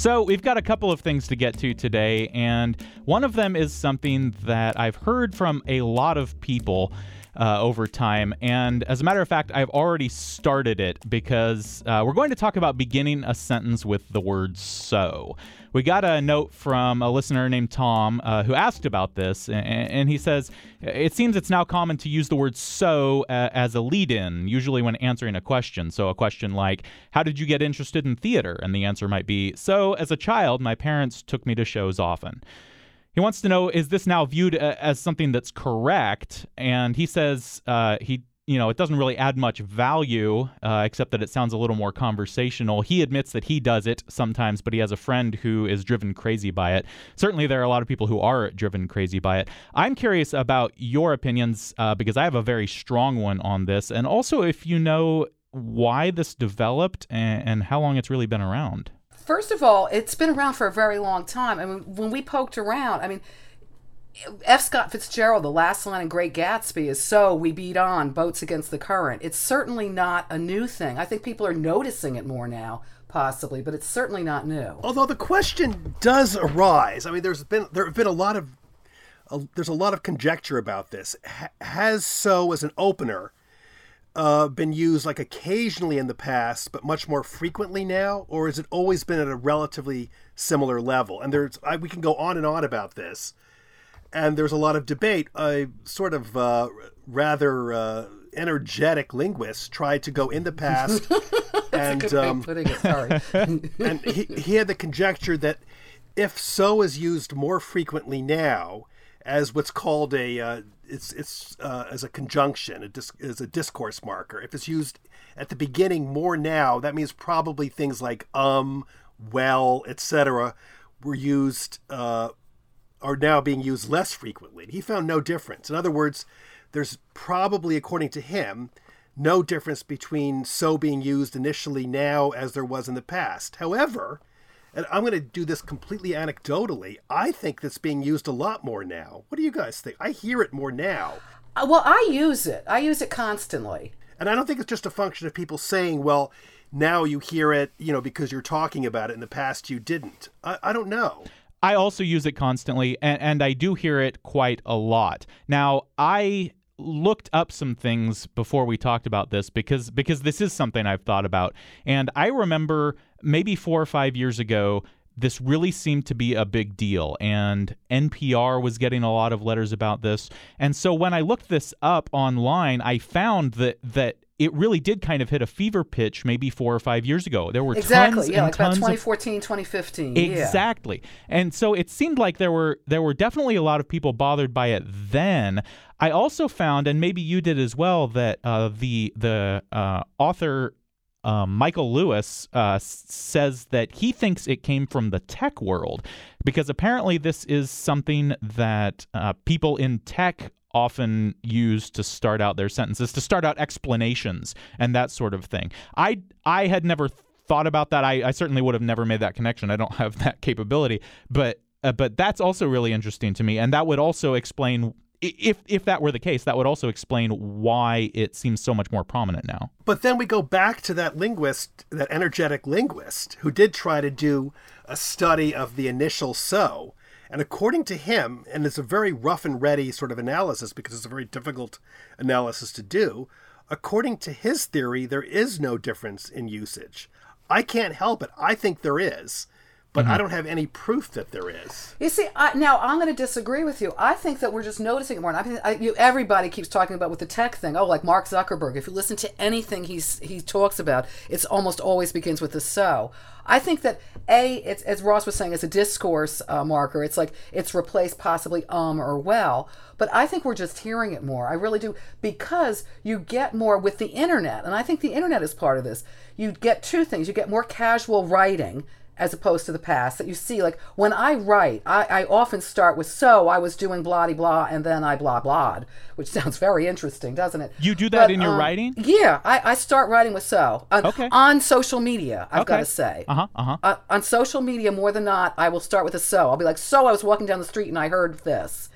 So, we've got a couple of things to get to today, and one of them is something that I've heard from a lot of people uh, over time. And as a matter of fact, I've already started it because uh, we're going to talk about beginning a sentence with the word so. We got a note from a listener named Tom uh, who asked about this, and, and, he says, It seems it's now common to use the word so uh, as a lead in, usually when answering a question. So, a question like, How did you get interested in theater? And the answer might be, So, as a child, my parents took me to shows often. He wants to know is this now viewed uh, as something that's correct? And he says uh, he you know, it doesn't really add much value, uh, except that it sounds a little more conversational. He admits that he does it sometimes, but he has a friend who is driven crazy by it. Certainly, there are a lot of people who are driven crazy by it. I'm curious about your opinions uh, because I have a very strong one on this, and also if you know why this developed and, and how long it's really been around. First of all, it's been around for a very long time. I mean, when we poked around, I mean, F. Scott Fitzgerald, the last line in Great Gatsby is so we beat on boats against the current. It's certainly not a new thing. I think people are noticing it more now, possibly, but it's certainly not new. Although the question does arise. I mean, there's been there have been a lot of there's a lot of conjecture about this. has so as an opener uh, been used like occasionally in the past, but much more frequently now, or has it always been at a relatively similar level? And there's I, we can go on and on about this, and there's a lot of debate. A sort of uh, rather uh, energetic linguist tried to go in the past, and um, it. Sorry, and he, he had the conjecture that if so is used more frequently now as what's called a uh, it's it's uh, as a conjunction, a dis- as a discourse marker. If it's used at the beginning more now, that means probably things like um, well, etc. were used uh, are now being used less frequently. He found no difference. In other words, there's probably, according to him, no difference between so being used initially now as there was in the past. However, and I'm going to do this completely anecdotally. I think that's being used a lot more now. What do you guys think? I hear it more now. Uh, well, I use it. I use it constantly. And I don't think it's just a function of people saying, well, now you hear it, you know, because you're talking about it. In the past, you didn't. I, I don't know. I also use it constantly, and, and I do hear it quite a lot. Now, I looked up some things before we talked about this because because this is something I've thought about and I remember maybe 4 or 5 years ago this really seemed to be a big deal and NPR was getting a lot of letters about this and so when I looked this up online I found that that it really did kind of hit a fever pitch maybe four or five years ago. There were exactly, tons yeah, like about 2014, of, 2015. Exactly. Yeah. And so it seemed like there were there were definitely a lot of people bothered by it then. I also found, and maybe you did as well, that uh, the the uh, author um, Michael Lewis uh, says that he thinks it came from the tech world because apparently this is something that uh, people in tech often use to start out their sentences, to start out explanations and that sort of thing. I I had never thought about that. I, I certainly would have never made that connection. I don't have that capability, but uh, but that's also really interesting to me, and that would also explain if if that were the case, that would also explain why it seems so much more prominent now. But then we go back to that linguist, that energetic linguist, who did try to do a study of the initial so. And according to him, and it's a very rough and ready sort of analysis because it's a very difficult analysis to do, according to his theory, there is no difference in usage. I can't help it. I think there is but mm-hmm. I don't have any proof that there is. You see, I, now I'm going to disagree with you. I think that we're just noticing it more. I mean, I, you, everybody keeps talking about with the tech thing. Oh, like Mark Zuckerberg. If you listen to anything he's he talks about, it's almost always begins with the so. I think that a, it's as Ross was saying, it's a discourse uh, marker. It's like it's replaced possibly um or well. But I think we're just hearing it more. I really do because you get more with the internet, and I think the internet is part of this. You get two things. You get more casual writing as opposed to the past that you see like when i write i, I often start with so i was doing blah blah and then i blah blah which sounds very interesting doesn't it You do that But, in your um, writing? yeah i, I start writing with so uh, Okay. on social media i've got to say Uh huh. Uh huh. uh, on social media more than not i will start with a so i'll be like so i was walking down the street and i heard this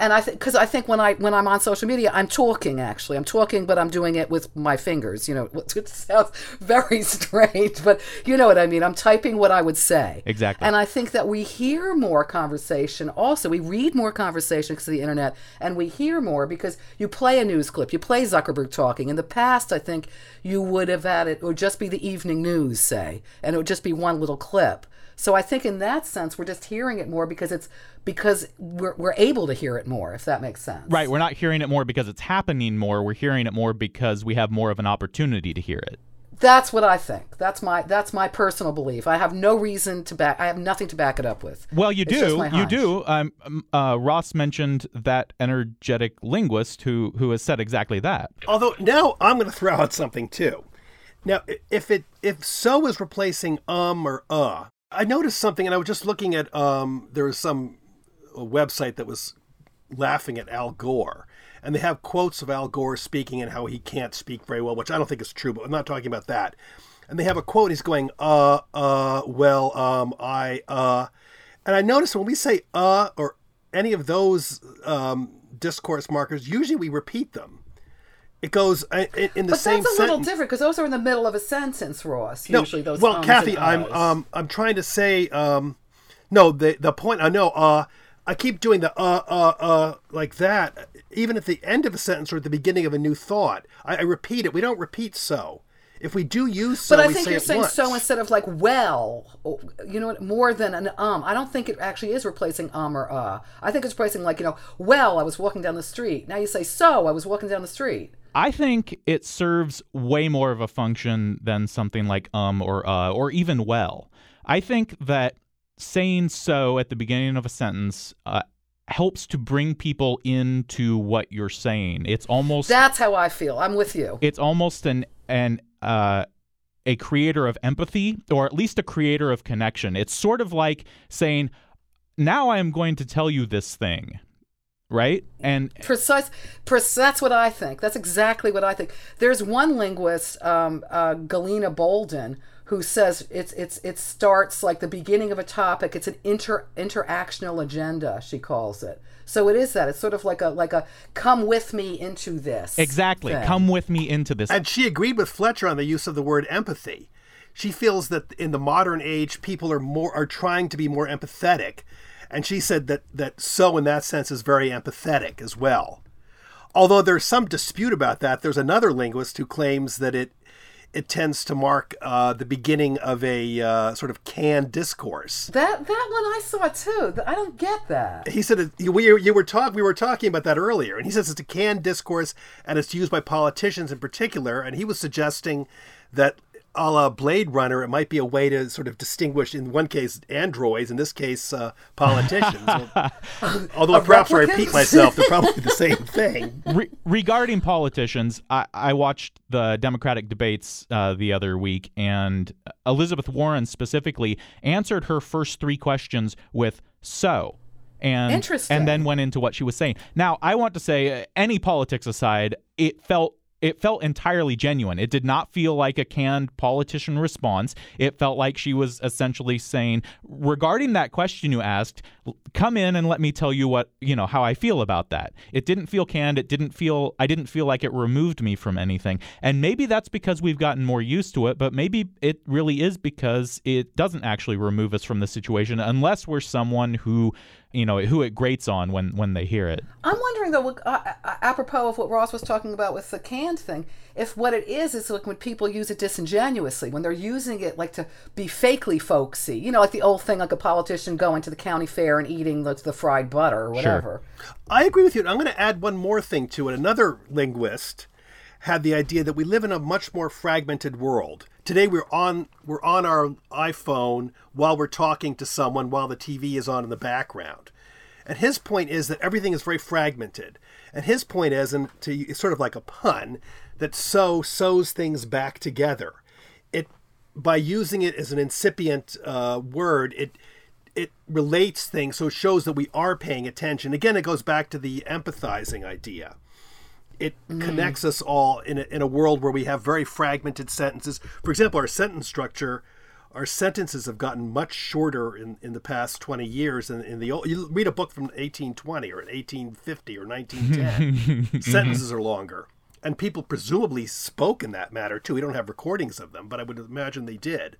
and i think because i think when i when i'm on social media i'm talking actually. I'm talking but i'm doing it with my fingers you know it sounds very strange but you know what i mean. I'm typing what i would say. Exactly. and i think that we hear more conversation also. We read more conversation because of the internet and we hear more because you play a news clip. You play zuckerberg talking. In the past i think you would have had it, it would just be the evening news say and it would just be one little clip so I think in that sense, we're just hearing it more because it's because we're, we're able to hear it more, if that makes sense. Right. We're not hearing it more because it's happening more. We're hearing it more because we have more of an opportunity to hear it. That's what I think. That's my that's my personal belief. I have no reason to back. I have nothing to back it up with. Well, you It's just do. my You do. Um, um, uh, Ross mentioned that energetic linguist who who has said exactly that. Although now I'm going to throw out something too. Now, if it if so is replacing um or uh, I noticed something, and I was just looking at um there was some website that was laughing at Al Gore, and they have quotes of Al Gore speaking and how he can't speak very well, which I don't think is true, but I'm not talking about that. And they have a quote. He's going uh uh well um I uh, and I noticed when we say uh or any of those um discourse markers, usually we repeat them. It goes uh, in, in the But same that's a little sentence. different because those are in the middle of a sentence, Ross. No, Usually those. well, Kathy, I'm um I'm trying to say um no the the point I know uh I keep doing the uh uh uh like that even at the end of a sentence or at the beginning of a new thought. I, I repeat it. We don't repeat so. If we do use so, But I think you're saying once. so instead of like well, you know, what, more than an um. I don't think it actually is replacing um or uh. I think it's replacing like you know, well, I was walking down the street. Now you say so, I was walking down the street. I think it serves way more of a function than something like um or uh or even well. I think that saying so at the beginning of a sentence uh, helps to bring people into what you're saying. It's almost That's how I feel. I'm with you. it's almost an an uh a creator of empathy or at least a creator of connection. It's sort of like saying now I am going to tell you this thing. Right? And Precise, precise. That's what I think. That's exactly what I think. There's one linguist, um, uh, Galina Bolden, who says it's it's it starts like the beginning of a topic. It's an inter interactional agenda. She calls it. So it is that. It's sort of like a like a come with me into this. exactly, thing. come with me into this. And she agreed with Fletcher on the use of the word empathy. She feels that in the modern age, people are more are trying to be more empathetic, and she said that that so in that sense is very empathetic as well. Although there's some dispute about that, there's another linguist who claims that it it tends to mark uh, the beginning of a uh, sort of canned discourse. That that one I saw too. I don't get that. He said we you were talk we were talking about that earlier, and he says it's a canned discourse and it's used by politicians in particular. And he was suggesting that a la Blade Runner, it might be a way to sort of distinguish, in one case, androids, in this case, uh, politicians. Although perhaps I repeat myself, they're probably the same thing. Re- regarding politicians, I, I watched the Democratic debates uh, the other week, and Elizabeth Warren specifically answered her first three questions with "so." And, and then went into what she was saying. Now, I want to say, uh, any politics aside, it felt it felt entirely genuine. It did not feel like a canned politician response. It felt like she was essentially saying, regarding that question you asked, come in and let me tell you what, you know, how I feel about that. It didn't feel canned. It didn't feel I didn't feel like it removed me from anything. And maybe that's because we've gotten more used to it, but maybe it really is because it doesn't actually remove us from the situation unless we're someone who, you know, who it grates on when when they hear it. I'm wondering though, uh, uh, apropos of what Ross was talking about with the canned thing, if what it is is like when people use it disingenuously, when they're using it like to be fakely folksy, you know, like the old thing, like a politician going to the county fair and eating the, the fried butter or whatever. I agree with you. I'm going to add one more thing to it. Another linguist had the idea that we live in a much more fragmented world. Today we're on we're on our iPhone while we're talking to someone while the TV is on in the background. And his point is that everything is very fragmented. And his point is, and to it's sort of like a pun, that so sews things back together. It by using it as an incipient uh, word, it it relates things, so it shows that we are paying attention. Again, it goes back to the empathizing idea. It mm. connects us all in a, in a world where we have very fragmented sentences. For example, our sentence structure, our sentences have gotten much shorter in, in the past 20 years. In, in the old, you read a book from 1820 or 1850 or 1910, sentences are longer. And people presumably spoke in that matter too. We don't have recordings of them, but I would imagine they did.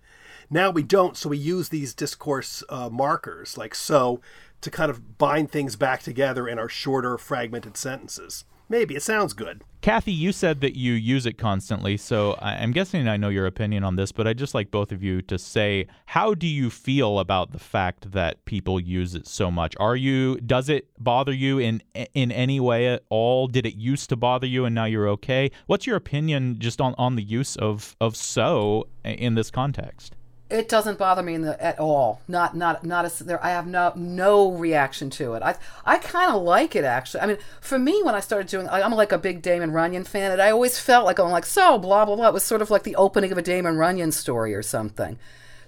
Now we don't, so we use these discourse uh, markers like so to kind of bind things back together in our shorter, fragmented sentences. Maybe it sounds good. Kathy, you said that you use it constantly, so I'm guessing I know your opinion on this, but I'd just like both of you to say how do you feel about the fact that people use it so much? Are you does it bother you in in any way at all? Did it used to bother you and now you're okay? What's your opinion just on, on the use of of so in this context? It doesn't bother me the, at all. Not not not a, there. I have no no reaction to it. I I kind of like it actually. I mean, for me, when I started doing, I, I'm like a big Damon Runyon fan, and I always felt like I'm like so blah blah blah. It was sort of like the opening of a Damon Runyon story or something.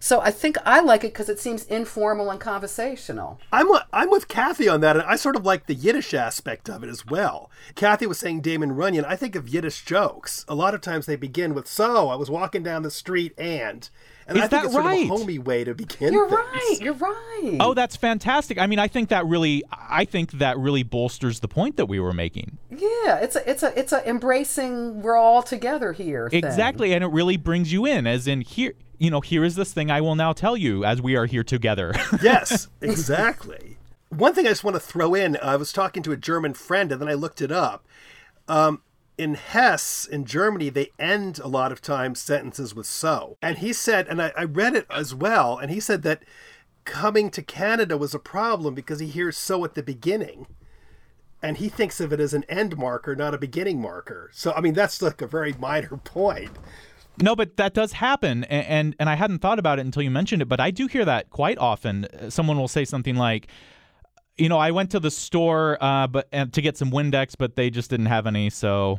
So I think I like it because it seems informal and conversational. I'm I'm with Kathy on that, and I sort of like the Yiddish aspect of it as well. Kathy was saying Damon Runyon. I think of Yiddish jokes. A lot of times they begin with "So I was walking down the street and," and Is I think that it's right? sort of a homey way to begin. You're things. right. You're right. Oh, that's fantastic. I mean, I think that really I think that really bolsters the point that we were making. yeah. It's a it's a it's a embracing. We're all together here. thing. Exactly, and it really brings you in, as in here, you know, here is this thing I will now tell you as we are here together. yes, exactly. One thing I just want to throw in I was talking to a German friend and then I looked it up. Um, in Hesse, in Germany, they end a lot of times sentences with so. And he said, and I, I read it as well, and he said that coming to Canada was a problem because he hears so at the beginning. And he thinks of it as an end marker, not a beginning marker. So, I mean, that's like a very minor point. no, but that does happen, and, and and I hadn't thought about it until you mentioned it, but I do hear that quite often. Someone will say something like. You know, I went to the store, uh, but to get some Windex, but they just didn't have any. So,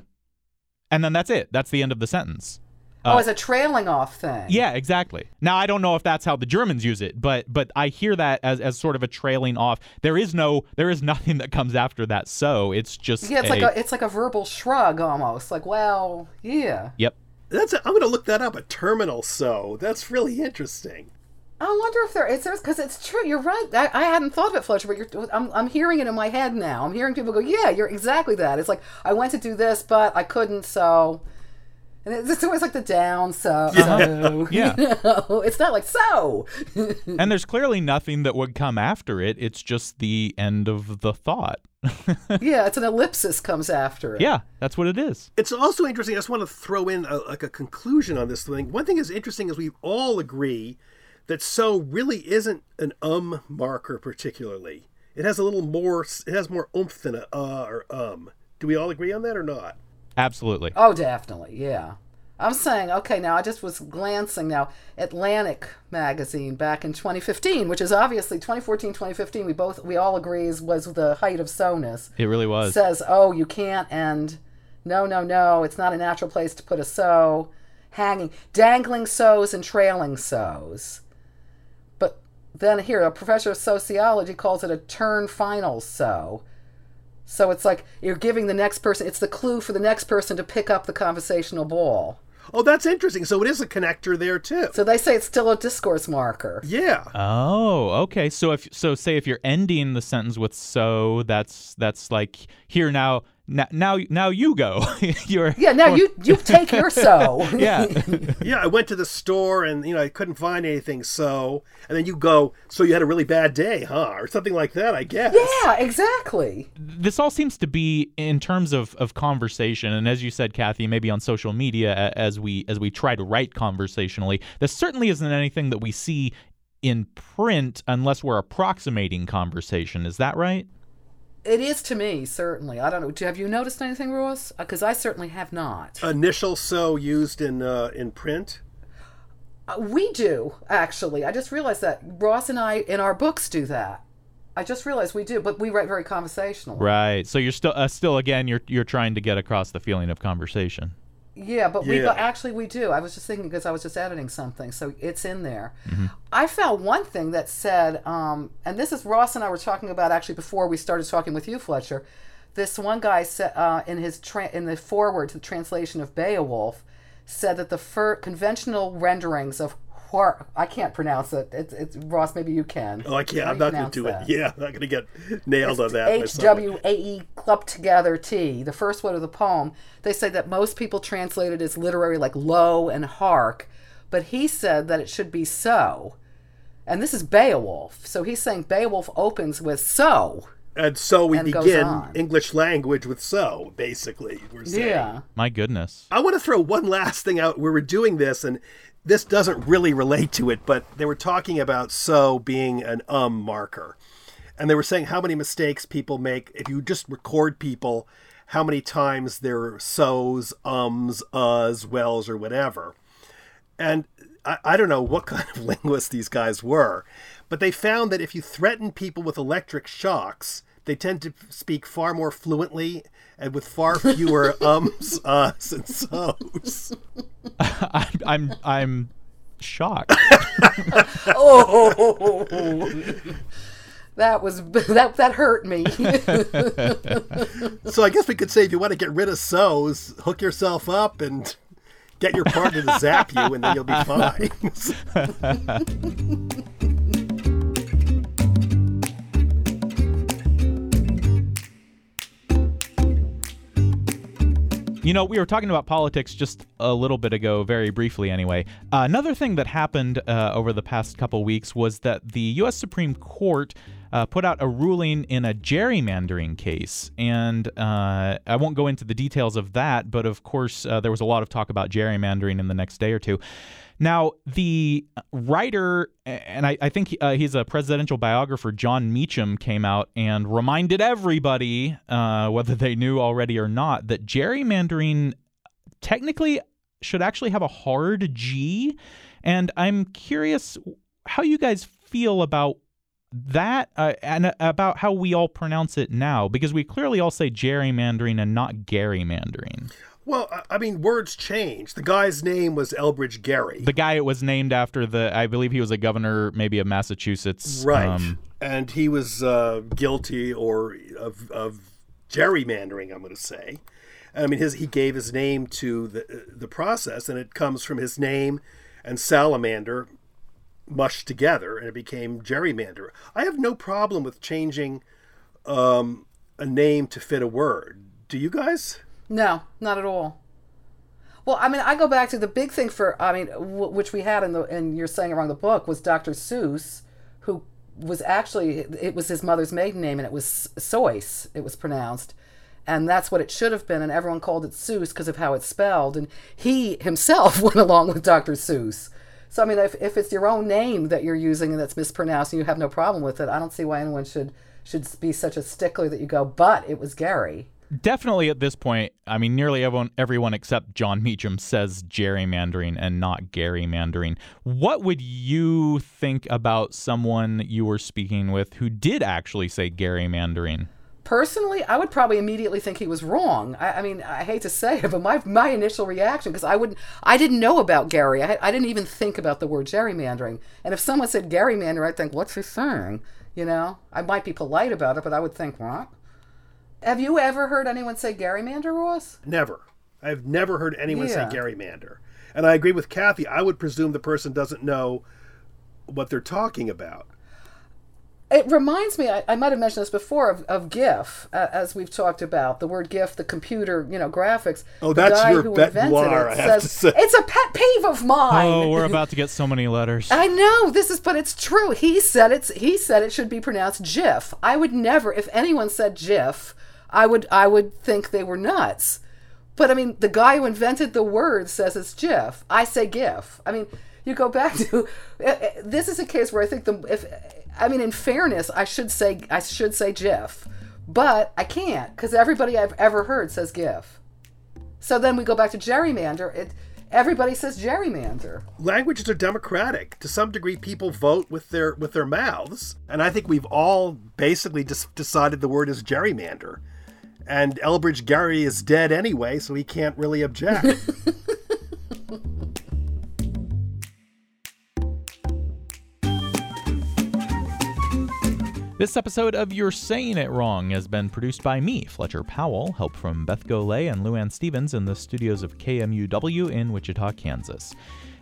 and then that's it. That's the end of the sentence. oh, uh, as a trailing off thing. Yeah, exactly. Now I don't know if that's how the Germans use it, but but I hear that as, as sort of a trailing off. There is no there is nothing that comes after that. So it's just Yeah, it's a, like a it's like a verbal shrug almost. Like, well, yeah. yep. That's a, I'm going to look that up. A terminal so. That's really interesting. I wonder if there is because it's true. You're right. I, I hadn't thought of it, Fletcher, but you're, I'm I'm hearing it in my head now. I'm hearing people go, "Yeah, you're exactly that." It's like I went to do this, but I couldn't, so. And it's it's always like the down, so. so, uh-huh. Yeah. You know? It's not like so. And there's clearly nothing that would come after it. It's just the end of the thought. yeah, it's an ellipsis comes after it. Yeah, that's what it is. It's also interesting. I just want to throw in a, like a conclusion on this thing. One thing is interesting is we all agree that so really isn't an um marker particularly. It has a little more. It has more oomph than a uh or um. Do we all agree on that or not? Absolutely. Oh, definitely. Yeah. I'm saying, okay, now I just was glancing now. Atlantic magazine back in 2015, which is obviously 2014, 2015. We both, we all agree was the height of sonus. It really was. It says, oh, you can't end. No, no, no. It's not a natural place to put a so. Hanging, dangling sows and trailing sows. But then here, a professor of sociology calls it a turn final so. So it's like you're giving the next person, it's the clue for the next person to pick up the conversational ball. Oh, that's interesting. So it is a connector there too. So they say it's still a discourse marker. Yeah. Oh, okay. So if so, say if you're ending the sentence with "so," that's that's like here now. Now, now, now you go. you're Yeah, now you you take your so. yeah. yeah, I went to the store and you know I couldn't find anything. So, and then you go, so you had a really bad day, huh, or something like that, I guess. Yeah, exactly. this all seems to be in terms of, of conversation and as you said kathy maybe on social media as we as we try to write conversationally this certainly isn't anything that we see in print unless we're approximating conversation is that right It is to me, certainly. I don't know. Have you noticed anything, Ross? Because I certainly have not. Initial so used in uh, in print. Uh, we do, actually. I just realized that. Ross and I, in our books, do that. I just realized we do, but we write very conversational. right so you're still uh, still again you're you're trying to get across the feeling of conversation Yeah, but we Yeah. but actually we do. I was just thinking because I was just editing something, so it's in there. I found one thing that said, um, and this is Ross and I were talking about actually before we started talking with you, Fletcher. This one guy said uh, in his tra- in the foreword to the translation of Beowulf said that the fir- conventional renderings of Hor- I can't pronounce it. It's, it's Ross. Maybe you can. Oh, I can't. I'm not going to do pronounce it. Yeah, I'm not going to get nailed on that. H. W A E club together T, the first word of the poem. They say that most people translate it as literary like low and hark, but he said that it should be so. And this is Beowulf. So he's saying Beowulf opens with so. And so we And begin. English language with so, basically. We're saying. Yeah. My goodness. I want to throw one last thing out. We were doing this, and this doesn't really relate to it, but they were talking about so being an um marker. And they were saying how many mistakes people make if you just record people, how many times there are so's, ums, uhs, wells, or whatever. And I, I don't know what kind of linguists these guys were, but they found that if you threaten people with electric shocks, they tend to speak far more fluently and with far fewer ums, uhs, and so's. I'm I'm I'm shocked. Oh, that was that that hurt me. So I guess we could say if you want to get rid of so's, hook yourself up and get your partner to zap you, and then you'll be fine. You know, we were talking about politics just a little bit ago, very briefly anyway. Uh, another thing that happened uh, over the past couple weeks was that the U.S. Supreme Court uh, put out a ruling in a gerrymandering case. And uh, I won't go into the details of that, but of course, uh, there was a lot of talk about gerrymandering in the next day or two. Now, the writer, and I, I think uh, he's a presidential biographer, Jon Meacham, came out and reminded everybody, uh, whether they knew already or not, that gerrymandering technically should actually have a hard G. And I'm curious how you guys feel about that uh, and uh, about how we all pronounce it now, because we clearly all say gerrymandering and not gerrymandering. well, I- I mean, words change. The guy's name was Elbridge Gerry. The guy it was named after the, I believe he was a governor, maybe of Massachusetts. Right. Um, and he was uh, guilty or of, of gerrymandering, I'm going to say. I mean, his he gave his name to the the process, and it comes from his name and salamander mushed together, and it became gerrymander. I have no problem with changing um, a name to fit a word. Do you guys? No, not at all. Well, I mean, I go back to the big thing for I mean, w- which we had in the and you're saying around the book was Dr. Seuss, who was actually it was his mother's maiden name and it was Seuss. It was pronounced, and that's what it should have been. And everyone called it Seuss because of how it's spelled. And he himself went along with Dr. Seuss. So I mean, if if it's your own name that you're using and that's mispronounced and you have no problem with it, I don't see why anyone should should be such a stickler that you go. But it was Gary. definitely at this point, I mean, nearly everyone, everyone except Jon Meacham says gerrymandering and not gerrymandering. What would you think about someone you were speaking with who did actually say gerrymandering? Personally, I would probably immediately think he was wrong. I, I mean, I hate to say it, but my my initial reaction because I wouldn't, I didn't know about Gary. I, I didn't even think about the word gerrymandering. And if someone said gerrymander, I'd think, what's he saying? You know, I might be polite about it, but I would think, what? Have you ever heard anyone say gerrymander, Ross? Never. I've never heard anyone Yeah. say gerrymander. And I agree with Kathy. I would presume the person doesn't know what they're talking about. It reminds me, I, I might have mentioned this before, of, of GIF, uh, as we've talked about. The word GIF, the computer, you know, graphics. Oh, The that's guy your who bête invented noire, it I have to says, say. It's a pet peeve of mine. Oh, we're about to get so many letters. I know this is, but it's true. He said it's. He said it should be pronounced GIF. I would never, if anyone said GIF, I would. I would think they were nuts. But I mean, the guy who invented the word says it's GIF. I say GIF. I mean, you go back to. Eh, eh, this is a case where I think the if. I mean, in fairness, I should say I should say GIF, but I can't because everybody I've ever heard says GIF. So then we go back to gerrymander. It everybody says gerrymander. languages are democratic to some degree people vote with their with their mouths and i think we've all basically just decided the word is gerrymander And Elbridge Gary is dead anyway, so he can't really object. This episode of You're Saying It Wrong has been produced by me, Fletcher Powell, help from Beth Golay and Luann Stevens in the studios of KMUW in Wichita, Kansas.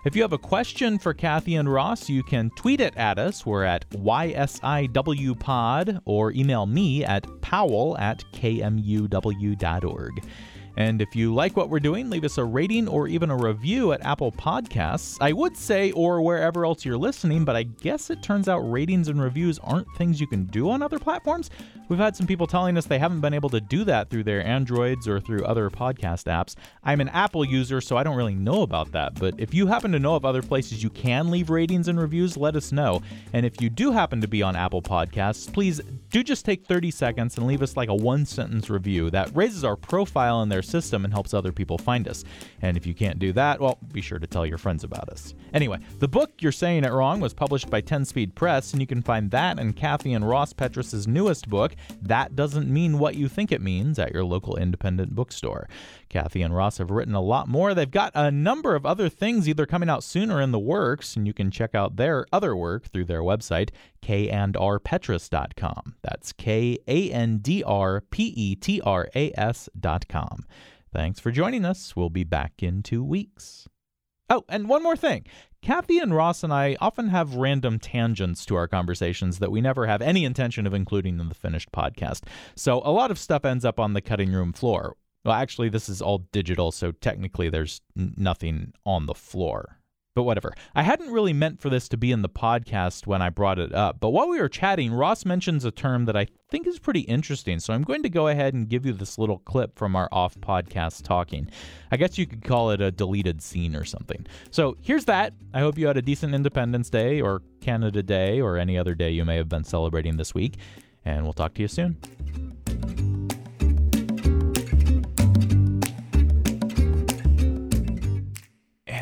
If you have a question for Kathy and Ross, you can tweet it at us. We're at YSIWPod or email me at powell at kmuw.org. And if you like what we're doing, leave us a rating or even a review at Apple Podcasts. I would say, or wherever else you're listening, but I guess it turns out ratings and reviews aren't things you can do on other platforms. We've had some people telling us they haven't been able to do that through their Androids or through other podcast apps. I'm an Apple user, so I don't really know about that. But if you happen to know of other places you can leave ratings and reviews, let us know. And if you do happen to be on Apple Podcasts, please do just take 30 seconds and leave us like a one sentence review. That raises our profile in their system and helps other people find us. And if you can't do that, well, be sure to tell your friends about us. Anyway, the book You're Saying It Wrong was published by 10 Speed Press, and you can find that and Kathy and Ross Petras's newest book, That Doesn't Mean What You Think It Means, at your local independent bookstore. Kathy and Ross have written a lot more. They've got a number of other things either coming out soon or in the works, and you can check out their other work through their website, kandrpetras.com. That's K A N D R P E T R A S.com. Thanks for joining us. We'll be back in two weeks. Oh, and one more thing. Kathy and Ross and I often have random tangents to our conversations that we never have any intention of including in the finished podcast. So a lot of stuff ends up on the cutting room floor. Well, actually, this is all digital, so technically there's n- nothing on the floor. But whatever. I hadn't really meant for this to be in the podcast when I brought it up. But while we were chatting, Ross mentions a term that I think is pretty interesting. So I'm going to go ahead and give you this little clip from our off podcast talking. I guess you could call it a deleted scene or something. So here's that. I hope you had a decent Independence Day or Canada Day or any other day you may have been celebrating this week. And we'll talk to you soon.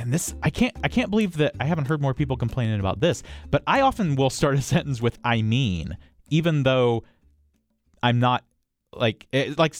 And this I can't I can't believe that I haven't heard more people complaining about this, but I often will start a sentence with I mean, even though I'm not like eh, like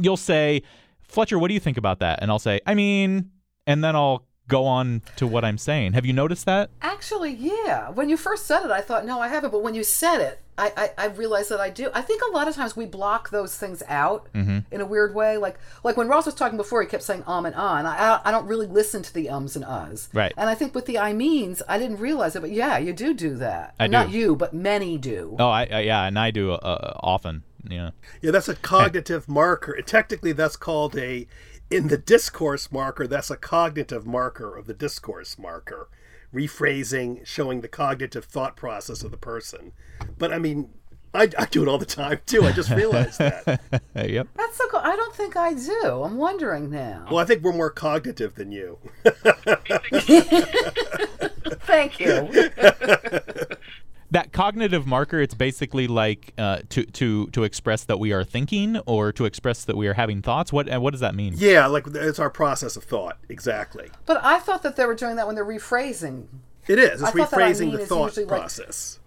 you'll say Fletcher, what do you think about that? And I'll say I mean, and then I'll go on to what I'm saying. Have you noticed that? Actually, yeah. When you first said it, I thought, no, I haven't. But when you said it, I, I, I realized that I do. I think a lot of times we block those things out Mm-hmm. in a weird way. Like like when Ross was talking before, he kept saying um and ah, and I, I don't really listen to the ums and uhs. Right. And I think with the I means, I didn't realize it, but yeah, you do do that. I Not do. you, but many do. Oh, I, I yeah, and I do uh, often. Yeah. Yeah, that's a cognitive marker. Technically, that's called a, in the discourse marker, that's a cognitive marker of the discourse marker. Rephrasing, showing the cognitive thought process of the person. But I mean, I, I do it all the time too. I just realized that. yep. That's so cool. I don't think I do. I'm wondering now. Well, I think we're more cognitive than you. Thank you. that cognitive marker it's basically like uh, to to to express that we are thinking or to express that we are having thoughts what uh, what does that mean Yeah, like it's our process of thought. Exactly. But I thought that they were doing that when they're rephrasing. It is. It's I thought that I rephrasing mean the is thought usually like- process.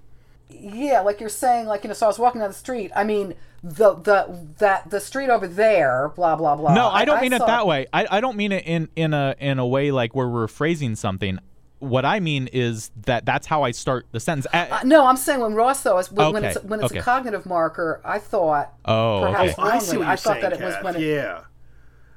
Yeah, like you're saying, like you know. So I was walking down the street. I mean, the the that the street over there, blah blah blah. no i don't mean it saw- that way I, I don't mean it in in a in a way like where we're phrasing something what i mean is that that's how i start the sentence Uh, Uh, no, I'm saying when Ross though, is when, when Okay, it's when it's okay. a cognitive marker. I thought Oh, perhaps okay. Oh, I see what I you're thought saying, that it was when it, Yeah.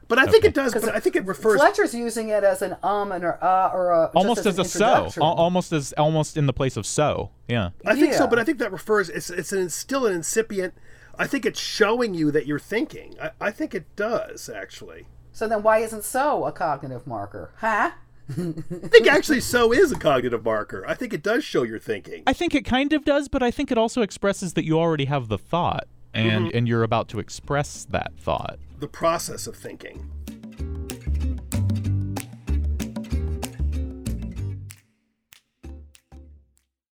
But I think Okay. it does. But I think it refers. Fletcher's using it as an um and or uh or a just almost as, an a so introduction. al- almost as almost in the place of so yeah I think so, but I think that refers. It's it's an, still an incipient. I think it's showing you that you're thinking. I, I think it does actually. So then, why isn't so a cognitive marker? Huh? I think actually so is a cognitive marker. I think it does show you're thinking. i think it kind of does but i think it also expresses that you already have the thought and mm-hmm. and you're about to express that thought The process of thinking.